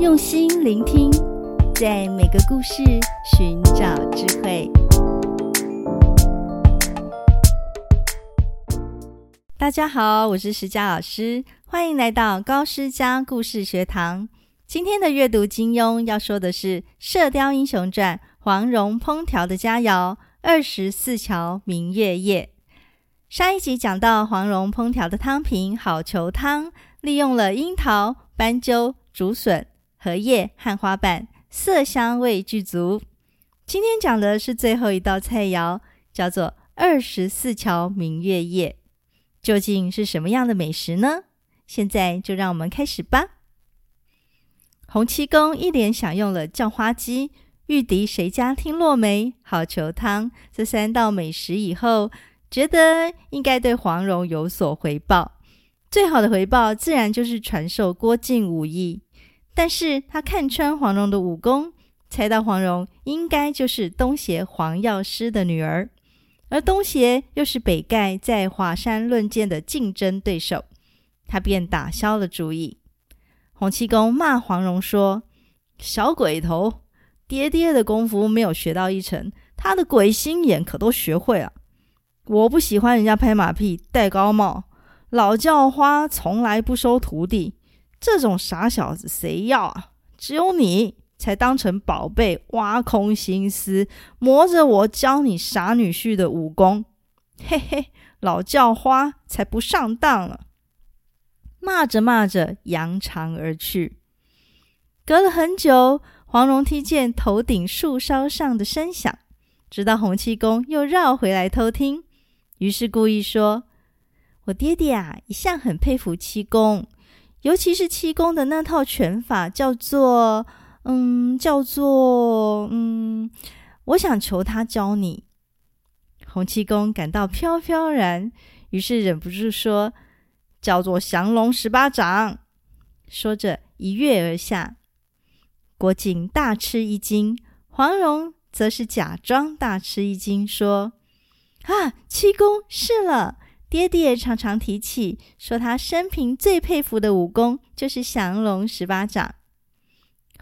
用心聆听，在每个故事寻找智慧。大家好，我是石佳老师，欢迎来到高诗佳故事学堂。今天的阅读金庸要说的是《射雕英雄传》黄蓉烹调的佳肴——二十四桥明月夜。上一集讲到黄蓉烹调的汤品好球汤，利用了樱桃、斑鸠、竹笋。荷叶和花瓣，色香味俱足。今天讲的是最后一道菜肴，叫做二十四桥明月夜。究竟是什么样的美食呢？现在就让我们开始吧。洪七公一连享用了叫花鸡、玉笛谁家听落梅、好球汤这三道美食以后，觉得应该对黄蓉有所回报。最好的回报，自然就是传授郭靖武艺。但是他看穿黄蓉的武功，猜到黄蓉应该就是东邪黄药师的女儿，而东邪又是北丐在华山论剑的竞争对手，他便打消了主意。洪七公骂黄蓉说：“小鬼头，爹爹的功夫没有学到一成，他的鬼心眼可都学会了。我不喜欢人家拍马屁、戴高帽，老叫花从来不收徒弟。”这种傻小子谁要啊？只有你才当成宝贝，挖空心思磨着我教你傻女婿的武功。嘿嘿，老叫花才不上当了！骂着骂着，扬长而去。隔了很久，黄蓉听见头顶树梢上的声响，知道洪七公又绕回来偷听，于是故意说：“我爹爹啊，一向很佩服七公。”尤其是七公的那套拳法，叫做嗯，叫做嗯，我想求他教你。洪七公感到飘飘然，于是忍不住说：“叫做降龙十八掌。”说着一跃而下。郭靖大吃一惊，黄蓉则是假装大吃一惊，说：“啊，七公是了。”爹爹常常提起，说他生平最佩服的武功就是降龙十八掌。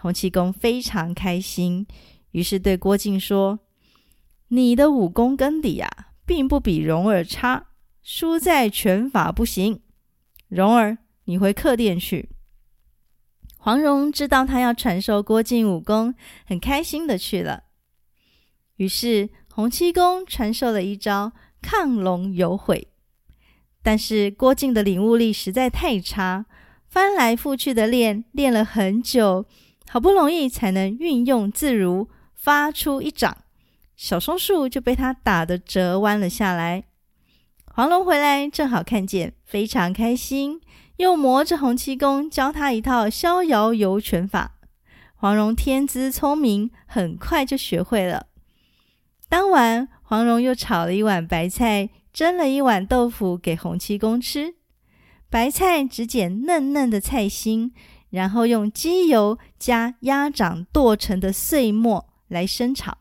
洪七公非常开心，于是对郭靖说：“你的武功根底啊，并不比蓉儿差，输在拳法不行。蓉儿，你回客店去。”黄蓉知道他要传授郭靖武功，很开心的去了。于是洪七公传授了一招亢龙有悔。但是郭靖的领悟力实在太差，翻来覆去的练，练了很久，好不容易才能运用自如，发出一掌，小松树就被他打得折弯了下来。黄蓉回来正好看见，非常开心，又磨着洪七公教他一套逍遥游拳法。黄蓉天资聪明，很快就学会了。当晚，黄蓉又炒了一碗白菜。蒸了一碗豆腐给洪七公吃，白菜只捡嫩嫩的菜心，然后用鸡油加鸭掌剁成的碎末来生炒。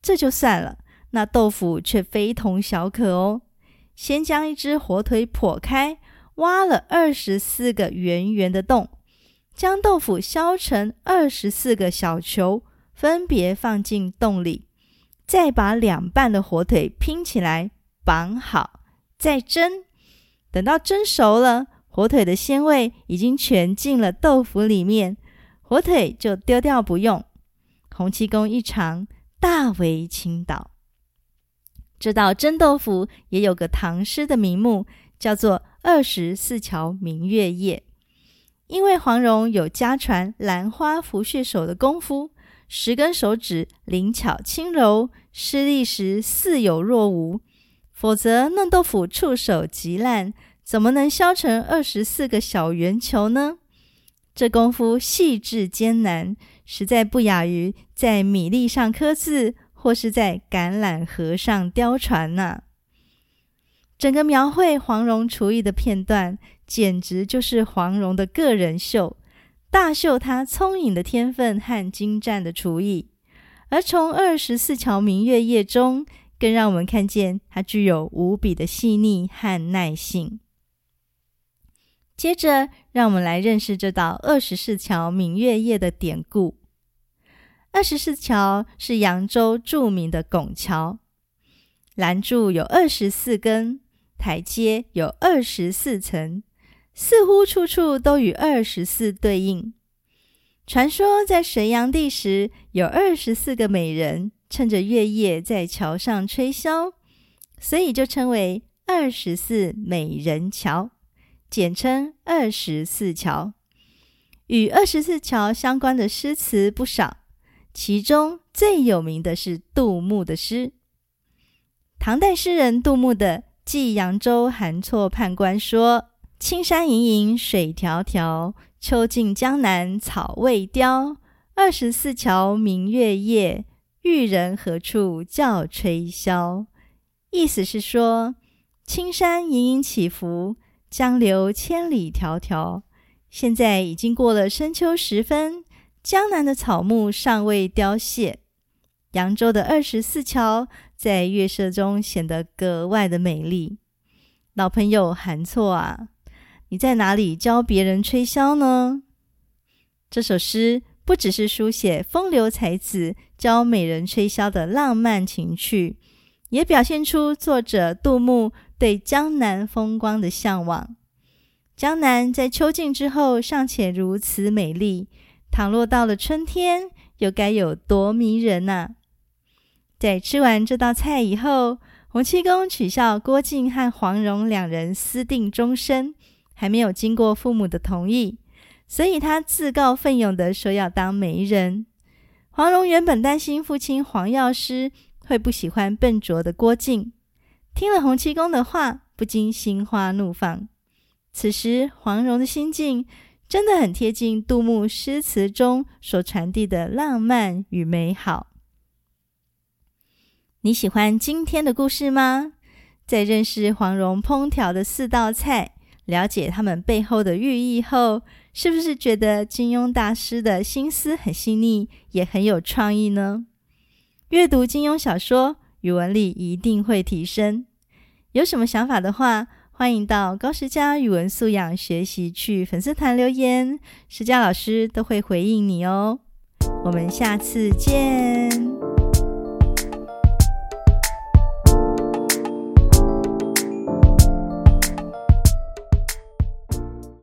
这就算了，那豆腐却非同小可哦。先将一只火腿剖开，挖了二十四个圆圆的洞，将豆腐削成二十四个小球，分别放进洞里，再把两半的火腿拼起来。绑好，再蒸。等到蒸熟了，火腿的鲜味已经全进了豆腐里面，火腿就丢掉不用。洪七公一尝，大为倾倒。这道蒸豆腐也有个唐诗的名目，叫做“二十四桥明月夜”。因为黄蓉有家传兰花拂穴手的功夫，十根手指灵巧轻柔，施力时似有若无。否则，嫩豆腐触手即烂，怎么能削成二十四个小圆球呢？这功夫细致艰难，实在不亚于在米粒上刻字，或是在橄榄核上雕船呢、啊。整个描绘黄蓉厨艺的片段，简直就是黄蓉的个人秀，大秀她聪颖的天分和精湛的厨艺。而从二十四桥明月夜中，更让我们看见他具有无比的细腻和耐性。接着，让我们来认识这道二十四桥明月夜的典故。二十四桥是扬州著名的拱桥，栏柱有二十四根，台阶有二十四层，似乎处处都与二十四对应。传说在隋炀帝时，有二十四个美人趁着月夜在桥上吹箫，所以就称为二十四美人桥，简称二十四桥。与二十四桥相关的诗词不少。其中最有名的是杜牧的诗。唐代诗人杜牧的《寄扬州韩绰判官》说：“青山隐隐水迢迢，秋尽江南草未凋。二十四桥明月夜，玉人何处教吹箫？”意思是说，青山隐隐起伏，江流千里迢迢。现在已经过了深秋时分。江南的草木尚未凋谢，扬州的二十四桥在月色中显得格外的美丽。老朋友韩错啊，你在哪里教别人吹箫呢？这首诗不只是书写风流才子教美人吹箫的浪漫情趣，也表现出作者杜牧对江南风光的向往。江南在秋尽之后尚且如此美丽。倘若到了春天，又该有多迷人呐！在吃完这道菜以后，洪七公取笑郭靖和黄蓉两人私定终身，还没有经过父母的同意，所以他自告奋勇的说要当媒人。黄蓉原本担心父亲黄药师会不喜欢笨拙的郭靖，听了洪七公的话，不禁心花怒放。此时黄蓉的心境。真的很贴近杜牧诗词中所传递的浪漫与美好。你喜欢今天的故事吗？在认识黄蓉烹调的四道菜，了解他们背后的寓意后，是不是觉得金庸大师的心思很细腻，也很有创意呢？阅读金庸小说，语文力一定会提升。有什么想法的话，欢迎到高诗佳语文素养学习去粉丝团留言，诗佳老师都会回应你哦。我们下次见。